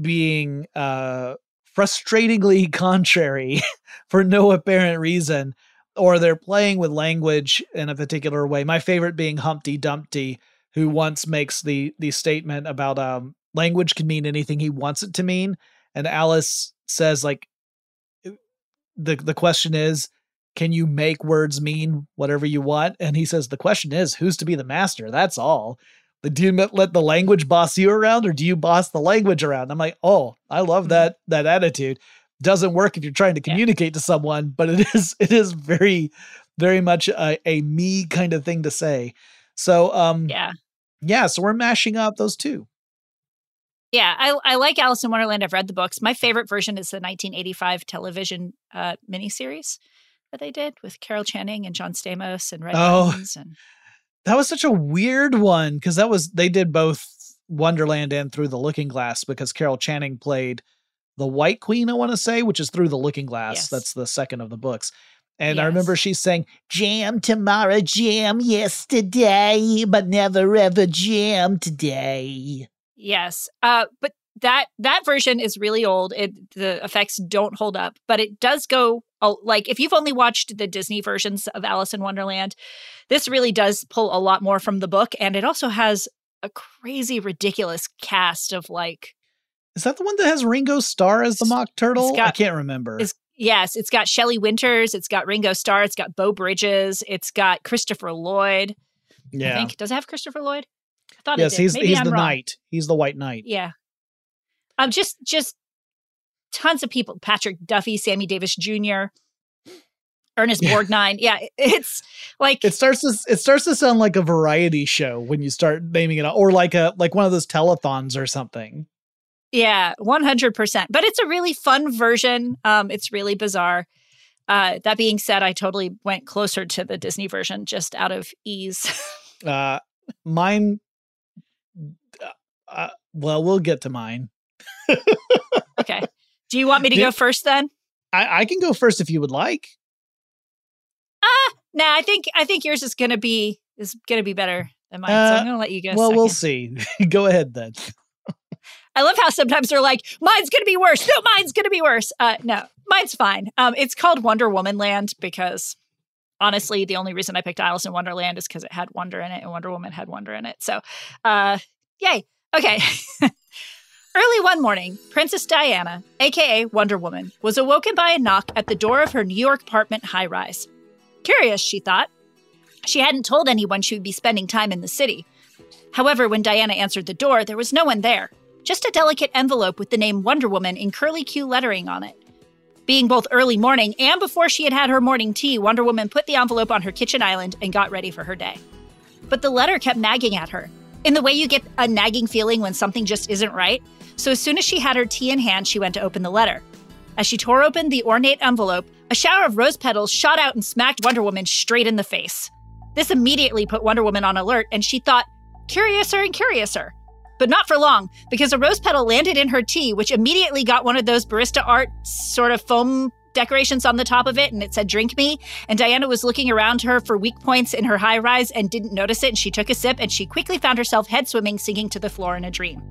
S1: being uh, frustratingly contrary for no apparent reason or they're playing with language in a particular way. My favorite being Humpty Dumpty, who once makes the the statement about um language can mean anything he wants it to mean, and Alice says like the the question is can you make words mean whatever you want? And he says the question is who's to be the master? That's all. Do you let the language boss you around, or do you boss the language around? I'm like, oh, I love
S2: Mm-hmm.
S1: that that attitude. Doesn't work if you're trying to communicate to someone, but it is it is very very much a, a me kind of thing to say. So um
S2: Yeah.
S1: yeah, so we're mashing up those two.
S2: Yeah, I, I like Alice in Wonderland. I've read the books. My favorite version is the 1985 television uh, miniseries that they did with Carol Channing and John Stamos and Red
S1: Oh.
S2: Buttons and
S1: That was such a weird one because that was they did both Wonderland and Through the Looking Glass because Carol Channing played the White Queen, I want to say, which is Through the Looking Glass.
S2: Yes.
S1: That's the second of the books. And I remember
S2: Yes.
S1: she's saying, Jam tomorrow, jam yesterday, but never ever jam today.
S2: Yes. Uh, but that that version is really old. It the effects don't hold up, but it does go like if you've only watched the Disney versions of Alice in Wonderland, this really does pull a lot more from the book and it also has a crazy ridiculous cast of like
S1: Is that the one that has Ringo Starr as the mock turtle? I can't remember.
S2: It's, yes, it's got Shelley Winters, it's got Ringo Starr, it's got Beau Bridges, it's got Christopher Lloyd. I
S1: yeah.
S2: think does it have Christopher Lloyd? Thought
S1: Yes, he's
S2: Maybe
S1: he's
S2: I'm
S1: the
S2: wrong.
S1: knight. He's the white knight.
S2: Yeah. Um, just just tons of people. Patrick Duffy, Sammy Davis Jr., Ernest
S1: Yeah.
S2: Borgnine. Yeah, it- it's like
S1: It starts to it starts to sound like a variety show when you start naming it, or like a like one of those telethons or something.
S2: yeah, one hundred percent. But it's a really fun version. Um, it's really bizarre. Uh, that being said, I totally went closer to the Disney version just out of ease.
S1: Uh, mine. Uh, well, we'll get to mine.
S2: okay. Do you want me to
S1: Do-
S2: go first then?
S1: I, I can go first if you would like.
S2: Ah, nah. I think I think yours is gonna be is gonna be better than mine. so
S1: Uh,
S2: I'm gonna let you go.
S1: well,
S2: we
S1: we'll see. go ahead then.
S2: I love how sometimes they're like, mine's going to be worse. No, mine's going to be worse. Uh, no, mine's fine. Um, it's called Wonder Woman Land because honestly, the only reason I picked Alice in Wonderland is because it had wonder in it and Wonder Woman had wonder in it. So, uh, yay. Okay. Early one morning, Princess Diana, aka Wonder Woman, was awoken by a knock at the door of her New York apartment high rise. Curious, she thought. She hadn't told anyone she would be spending time in the city. However, when Diana answered the door, there was no one there just a delicate envelope with the name Wonder Woman in curly Q lettering on it. Being both early morning and before she had had her morning tea, Wonder Woman put the envelope on her kitchen island and got ready for her day. But the letter kept nagging at her, in the way you get a nagging feeling when something just isn't right. So as soon as she had her tea in hand, she went to open the letter. As she tore open the ornate envelope, a shower of rose petals shot out and smacked Wonder Woman straight in the face. This immediately put Wonder Woman on alert, and she thought, curiouser and curiouser. But not for long, because a rose petal landed in her tea, which immediately got one of those barista art sort of foam decorations on the top of it, and it said, Drink me. And Diana was looking around her for weak points in her high rise and didn't notice it, and she took a sip, and she quickly found herself head swimming, sinking to the floor in a dream.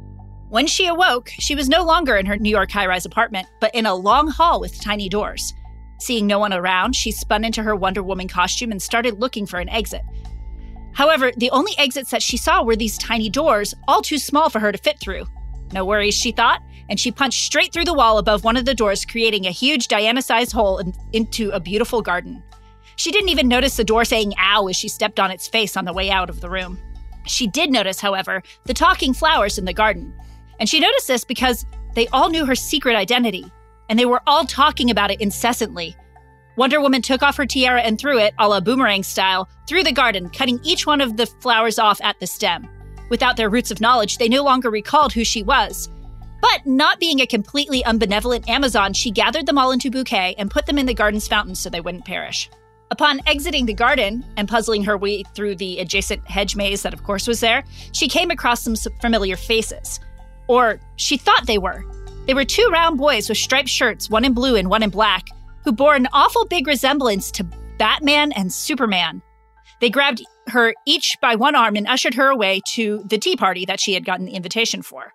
S2: When she awoke, she was no longer in her New York high rise apartment, but in a long hall with tiny doors. Seeing no one around, she spun into her Wonder Woman costume and started looking for an exit. However, the only exits that she saw were these tiny doors, all too small for her to fit through. No worries, she thought, and she punched straight through the wall above one of the doors, creating a huge Diana sized hole in- into a beautiful garden. She didn't even notice the door saying ow as she stepped on its face on the way out of the room. She did notice, however, the talking flowers in the garden. And she noticed this because they all knew her secret identity, and they were all talking about it incessantly. Wonder Woman took off her tiara and threw it, a la boomerang style, through the garden, cutting each one of the flowers off at the stem. Without their roots of knowledge, they no longer recalled who she was. But not being a completely unbenevolent Amazon, she gathered them all into bouquet and put them in the garden's fountain so they wouldn't perish. Upon exiting the garden and puzzling her way through the adjacent hedge maze that, of course, was there, she came across some familiar faces. Or she thought they were. They were two round boys with striped shirts, one in blue and one in black, who bore an awful big resemblance to Batman and Superman. They grabbed her each by one arm and ushered her away to the tea party that she had gotten the invitation for.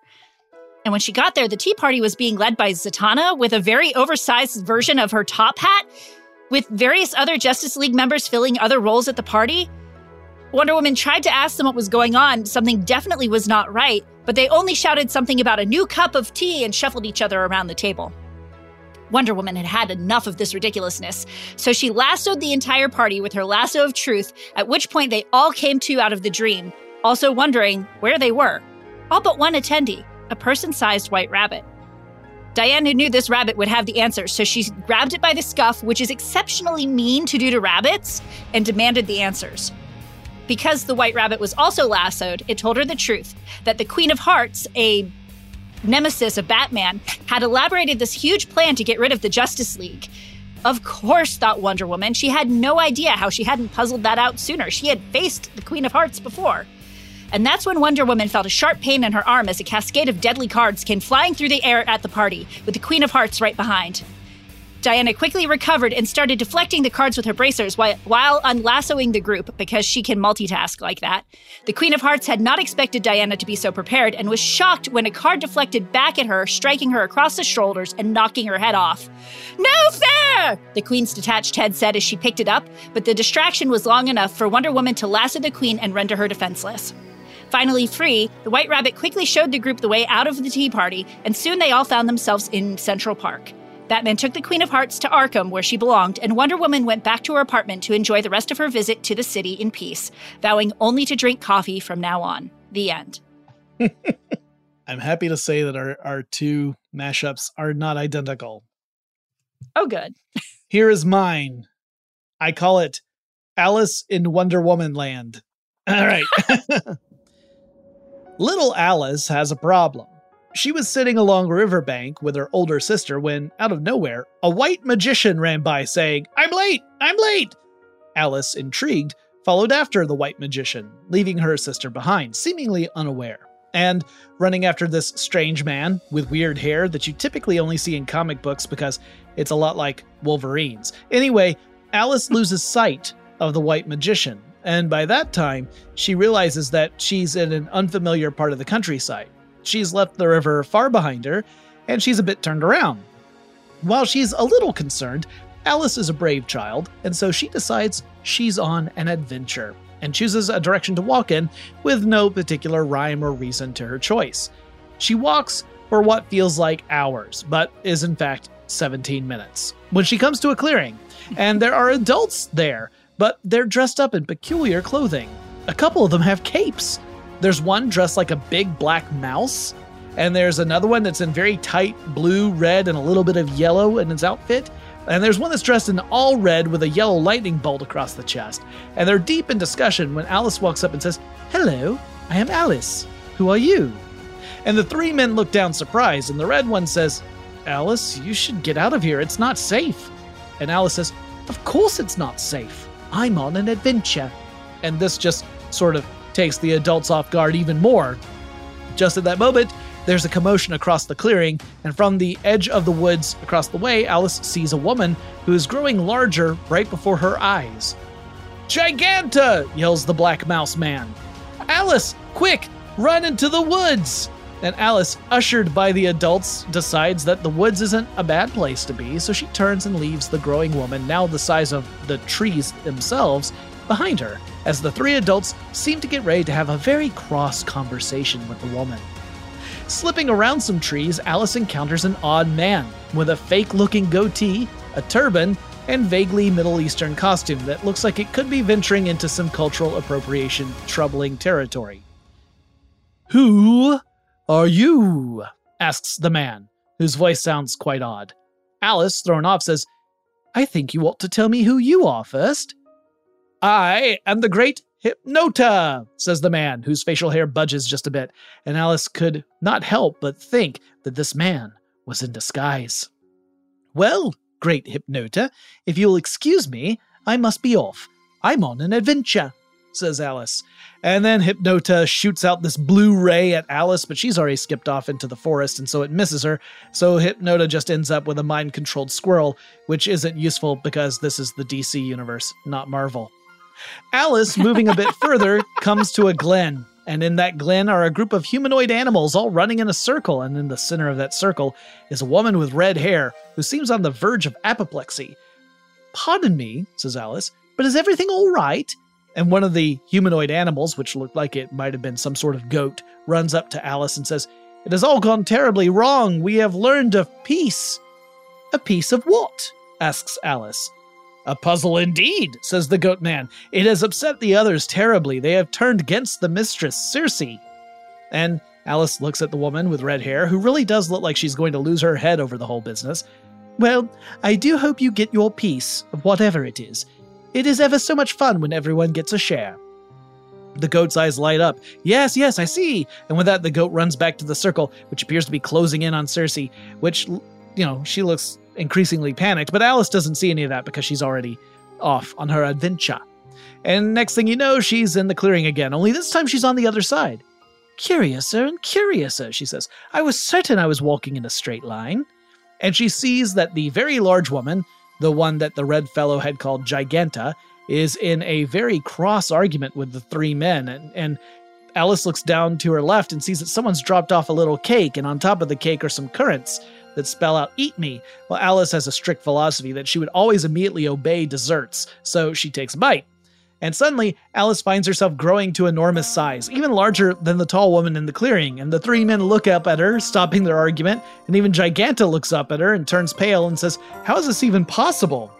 S2: And when she got there, the tea party was being led by Zatanna with a very oversized version of her top hat. with various other Justice League members filling other roles at the party. Wonder Woman tried to ask them what was going on. Something definitely was not right, but they only shouted something about a new cup of tea and shuffled each other around the table. Wonder Woman had had enough of this ridiculousness, so she lassoed the entire party with her lasso of truth, at which point they all came to out of the dream, also wondering where they were. All but one attendee, a person sized white rabbit. Diana knew this rabbit would have the answers, so she grabbed it by the scuff, which is exceptionally mean to do to rabbits, and demanded the answers. Because the white rabbit was also lassoed, it told her the truth that the Queen of Hearts, a nemesis of Batman, had elaborated this huge plan to get rid of the Justice League. Of course, thought Wonder Woman, she had no idea how she hadn't puzzled that out sooner. She had faced the Queen of Hearts before. And that's when Wonder Woman felt a sharp pain in her arm as a cascade of deadly cards came flying through the air at the party, with the Queen of Hearts right behind. Diana quickly recovered and started deflecting the cards with her bracers while, unlassoing the group because she can multitask like that. The Queen of Hearts had not expected Diana to be so prepared and was shocked when a card deflected back at her, striking her across the shoulders and knocking her head off. No fair! The Queen's detached head said as she picked it up, but the distraction was long enough for Wonder Woman to lasso the Queen and render her defenseless. Finally free, the White Rabbit quickly showed the group the way out of the tea party, and soon they all found themselves in Central Park. Batman took the Queen of Hearts to Arkham, where she belonged, and Wonder Woman went back to her apartment to enjoy the rest of her visit to the city in peace, vowing only to drink coffee from now on. The end.
S1: I'm happy to say that our, our two mashups are not identical.
S2: Oh, good.
S1: Here is mine. I call it Alice in Wonder Woman Land. All right. Little Alice has a problem. She was sitting along a riverbank with her older sister when, out of nowhere, a white magician ran by saying, I'm late! I'm late! Alice, intrigued, followed after the white magician, leaving her sister behind, seemingly unaware. And running after this strange man with weird hair that you typically only see in comic books because it's a lot like Wolverine's. Anyway, Alice loses sight of the white magician, and by that time, she realizes that she's in an unfamiliar part of the countryside. She's left the river far behind her, and she's a bit turned around. While she's a little concerned, Alice is a brave child, and so she decides she's on an adventure and chooses a direction to walk in with no particular rhyme or reason to her choice. She walks for what feels like hours, but is in fact 17 minutes. When she comes to a clearing, and there are adults there, but they're dressed up in peculiar clothing. A couple of them have capes, there's one dressed like a big black mouse, and there's another one that's in very tight blue, red, and a little bit of yellow in its outfit. And there's one that's dressed in all red with a yellow lightning bolt across the chest. And they're deep in discussion when Alice walks up and says, Hello, I am Alice. Who are you? And the three men look down surprised, and the red one says, Alice, you should get out of here. It's not safe. And Alice says, Of course it's not safe. I'm on an adventure. And this just sort of takes the adults off guard even more. Just at that moment, there's a commotion across the clearing, and from the edge of the woods across the way, Alice sees a woman who is growing larger right before her eyes. Giganta! yells the Black Mouse Man. Alice, quick, run into the woods! And Alice, ushered by the adults, decides that the woods isn't a bad place to be, so she turns and leaves the growing woman, now the size of the trees themselves, behind her, as the three adults seem to get ready to have a very cross conversation with the woman. Slipping around some trees, Alice encounters an odd man with a fake looking goatee, a turban, and vaguely Middle Eastern costume that looks like it could be venturing into some cultural appropriation troubling territory. Who are you? asks the man, whose voice sounds quite odd. Alice, thrown off, says, I think you ought to tell me who you are first. I am the great Hypnota, says the man, whose facial hair budges just a bit, and Alice could not help but think that this man was in disguise. Well, great Hypnota, if you'll excuse me, I must be off. I'm on an adventure, says Alice. And then Hypnota shoots out this blue ray at Alice, but she's already skipped off into the forest, and so it misses her. So Hypnota just ends up with a mind controlled squirrel, which isn't useful because this is the DC universe, not Marvel. Alice, moving a bit further, comes to a glen. And in that glen are a group of humanoid animals all running in a circle. And in the center of that circle is a woman with red hair who seems on the verge of apoplexy. Pardon me, says Alice, but is everything all right? And one of the humanoid animals, which looked like it might have been some sort of goat, runs up to Alice and says, It has all gone terribly wrong. We have learned a piece. A piece of what? asks Alice. A puzzle indeed, says the goat man. It has upset the others terribly. They have turned against the mistress, Circe. And Alice looks at the woman with red hair, who really does look like she's going to lose her head over the whole business. Well, I do hope you get your piece of whatever it is. It is ever so much fun when everyone gets a share. The goat's eyes light up. Yes, yes, I see. And with that, the goat runs back to the circle, which appears to be closing in on Circe, which, you know, she looks increasingly panicked, but Alice doesn't see any of that because she's already off on her adventure. And next thing you know, she's in the clearing again, only this time she's on the other side. Curiouser and curiouser, she says. I was certain I was walking in a straight line. And she sees that the very large woman, the one that the red fellow had called Giganta, is in a very cross argument with the three men. And, and Alice looks down to her left and sees that someone's dropped off a little cake, and on top of the cake are some currants that spell out eat me. Well, Alice has a strict philosophy that she would always immediately obey desserts, so she takes a bite. And suddenly, Alice finds herself growing to enormous size, even larger than the tall woman in the clearing. And the three men look up at her, stopping their argument. And even Giganta looks up at her and turns pale and says, How is this even possible?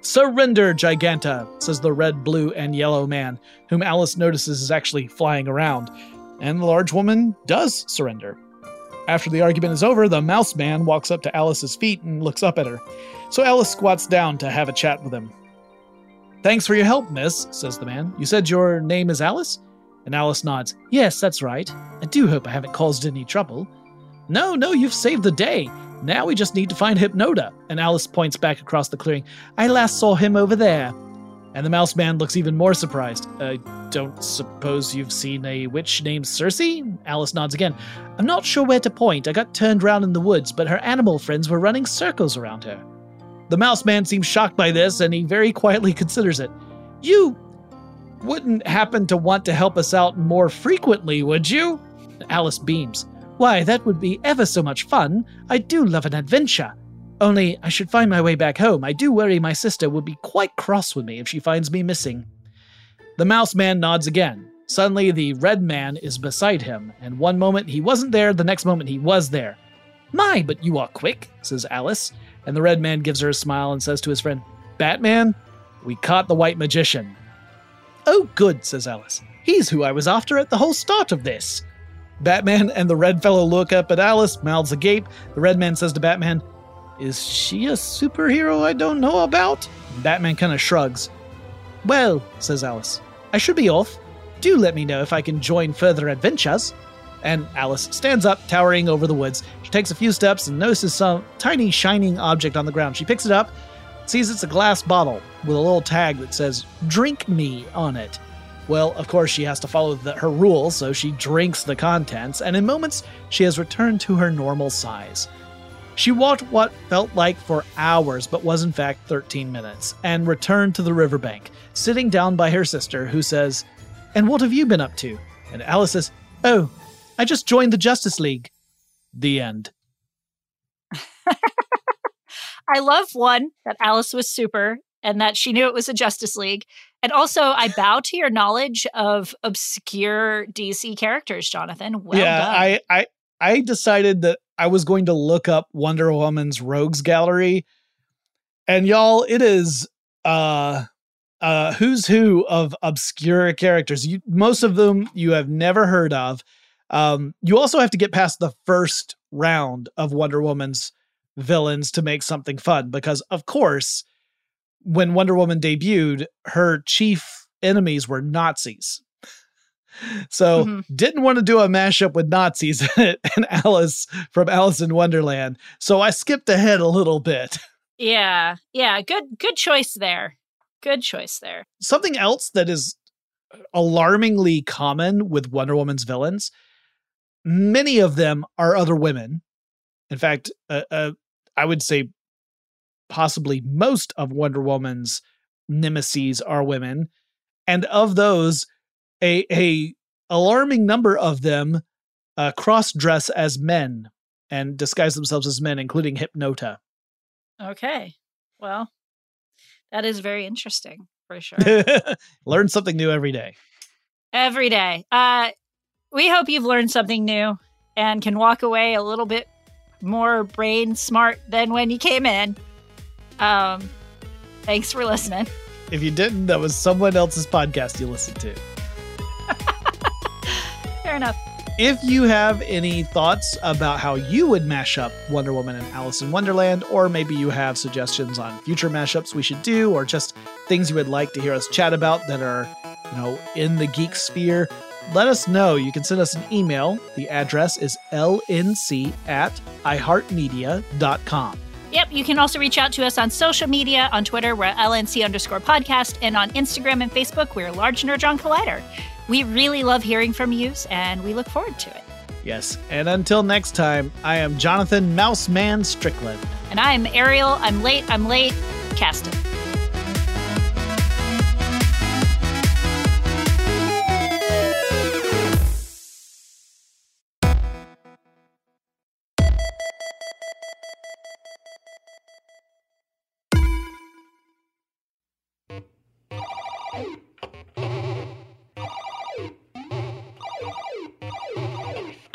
S1: Surrender, Giganta, says the red, blue, and yellow man, whom Alice notices is actually flying around. And the large woman does surrender. After the argument is over, the mouse man walks up to Alice's feet and looks up at her. So Alice squats down to have a chat with him. Thanks for your help, miss, says the man. You said your name is Alice? And Alice nods. Yes, that's right. I do hope I haven't caused any trouble. No, no, you've saved the day. Now we just need to find Hypnota. And Alice points back across the clearing. I last saw him over there. And the mouse man looks even more surprised. I don't suppose you've seen a witch named Circe? Alice nods again. I'm not sure where to point. I got turned round in the woods, but her animal friends were running circles around her. The mouse man seems shocked by this, and he very quietly considers it. You wouldn't happen to want to help us out more frequently, would you? Alice beams. Why, that would be ever so much fun. I do love an adventure. Only I should find my way back home. I do worry my sister would be quite cross with me if she finds me missing. The mouse man nods again. Suddenly, the red man is beside him, and one moment he wasn't there, the next moment he was there. My, but you are quick, says Alice. And the red man gives her a smile and says to his friend, Batman, we caught the white magician. Oh, good, says Alice. He's who I was after at the whole start of this. Batman and the red fellow look up at Alice, mouths agape. The red man says to Batman, Is she a superhero I don't know about? Batman kind of shrugs. Well, says Alice, I should be off. Do let me know if I can join further adventures and Alice stands up, towering over the woods. She takes a few steps and notices some tiny shining object on the ground. She picks it up, sees it's a glass bottle with a little tag that says, Drink me on it. Well, of course, she has to follow the, her rules, so she drinks the contents, and in moments, she has returned to her normal size. She walked what felt like for hours, but was in fact 13 minutes, and returned to the riverbank, sitting down by her sister, who says, And what have you been up to? And Alice says, Oh, I just joined the Justice League. The end.
S2: I love one that Alice was super and that she knew it was a Justice League. And also, I bow to your knowledge of obscure DC characters, Jonathan. Well
S1: yeah,
S2: done.
S1: I, I I decided that I was going to look up Wonder Woman's Rogues Gallery, and y'all, it is uh uh who's who of obscure characters. You most of them you have never heard of. Um, you also have to get past the first round of Wonder Woman's villains to make something fun because, of course, when Wonder Woman debuted, her chief enemies were Nazis. So mm-hmm. didn't want to do a mashup with Nazis and Alice from Alice in Wonderland. So I skipped ahead a little bit.
S2: Yeah. Yeah, good good choice there. Good choice there.
S1: Something else that is alarmingly common with Wonder Woman's villains many of them are other women. In fact, uh, uh, I would say possibly most of Wonder Woman's nemesis are women, and of those, a a alarming number of them uh, cross dress as men and disguise themselves as men, including Hypnota.
S2: Okay, well, That is very interesting for sure.
S1: Learn something new every day.
S2: Every day. Uh, we hope you've learned something new and can walk away a little bit more brain smart than when you came in. Um, thanks for listening.
S1: If you didn't, that was someone else's podcast you listened to.
S2: Fair enough.
S1: If you have any thoughts about how you would mash up Wonder Woman and Alice in Wonderland, or maybe you have suggestions on future mashups we should do, or just things you would like to hear us chat about that are, you know, in the geek sphere, let us know. You can send us an email. The address is lnc at iheartmedia.com.
S2: Yep, you can also reach out to us on social media. On Twitter, we're LNC underscore podcast, and on Instagram and Facebook, we're Large Nerdron Collider. We really love hearing from you, and we look forward to it.
S1: Yes, and until next time, I am Jonathan Mouseman Strickland.
S2: And I'm Ariel. I'm late. I'm late. Cast it.